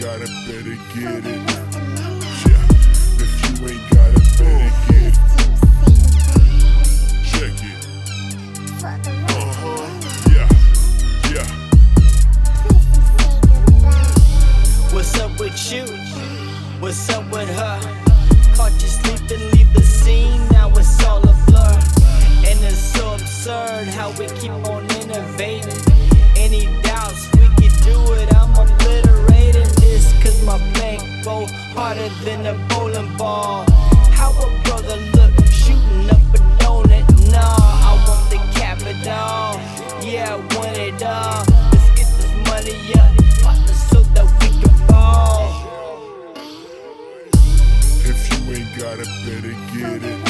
got it, better get it. Yeah, if you ain't got it, better get it. Check it. Uh huh. Yeah, yeah. What's up with you? What's up with her? Caught you sleeping, leave the scene, now it's all a blur. And it's so absurd how we keep harder than a bowling ball. How a brother look shooting up a donut? Nah, I want the capital. Yeah, I want it all. Let's get this money up, so that we can ball. If you ain't got it, better get it.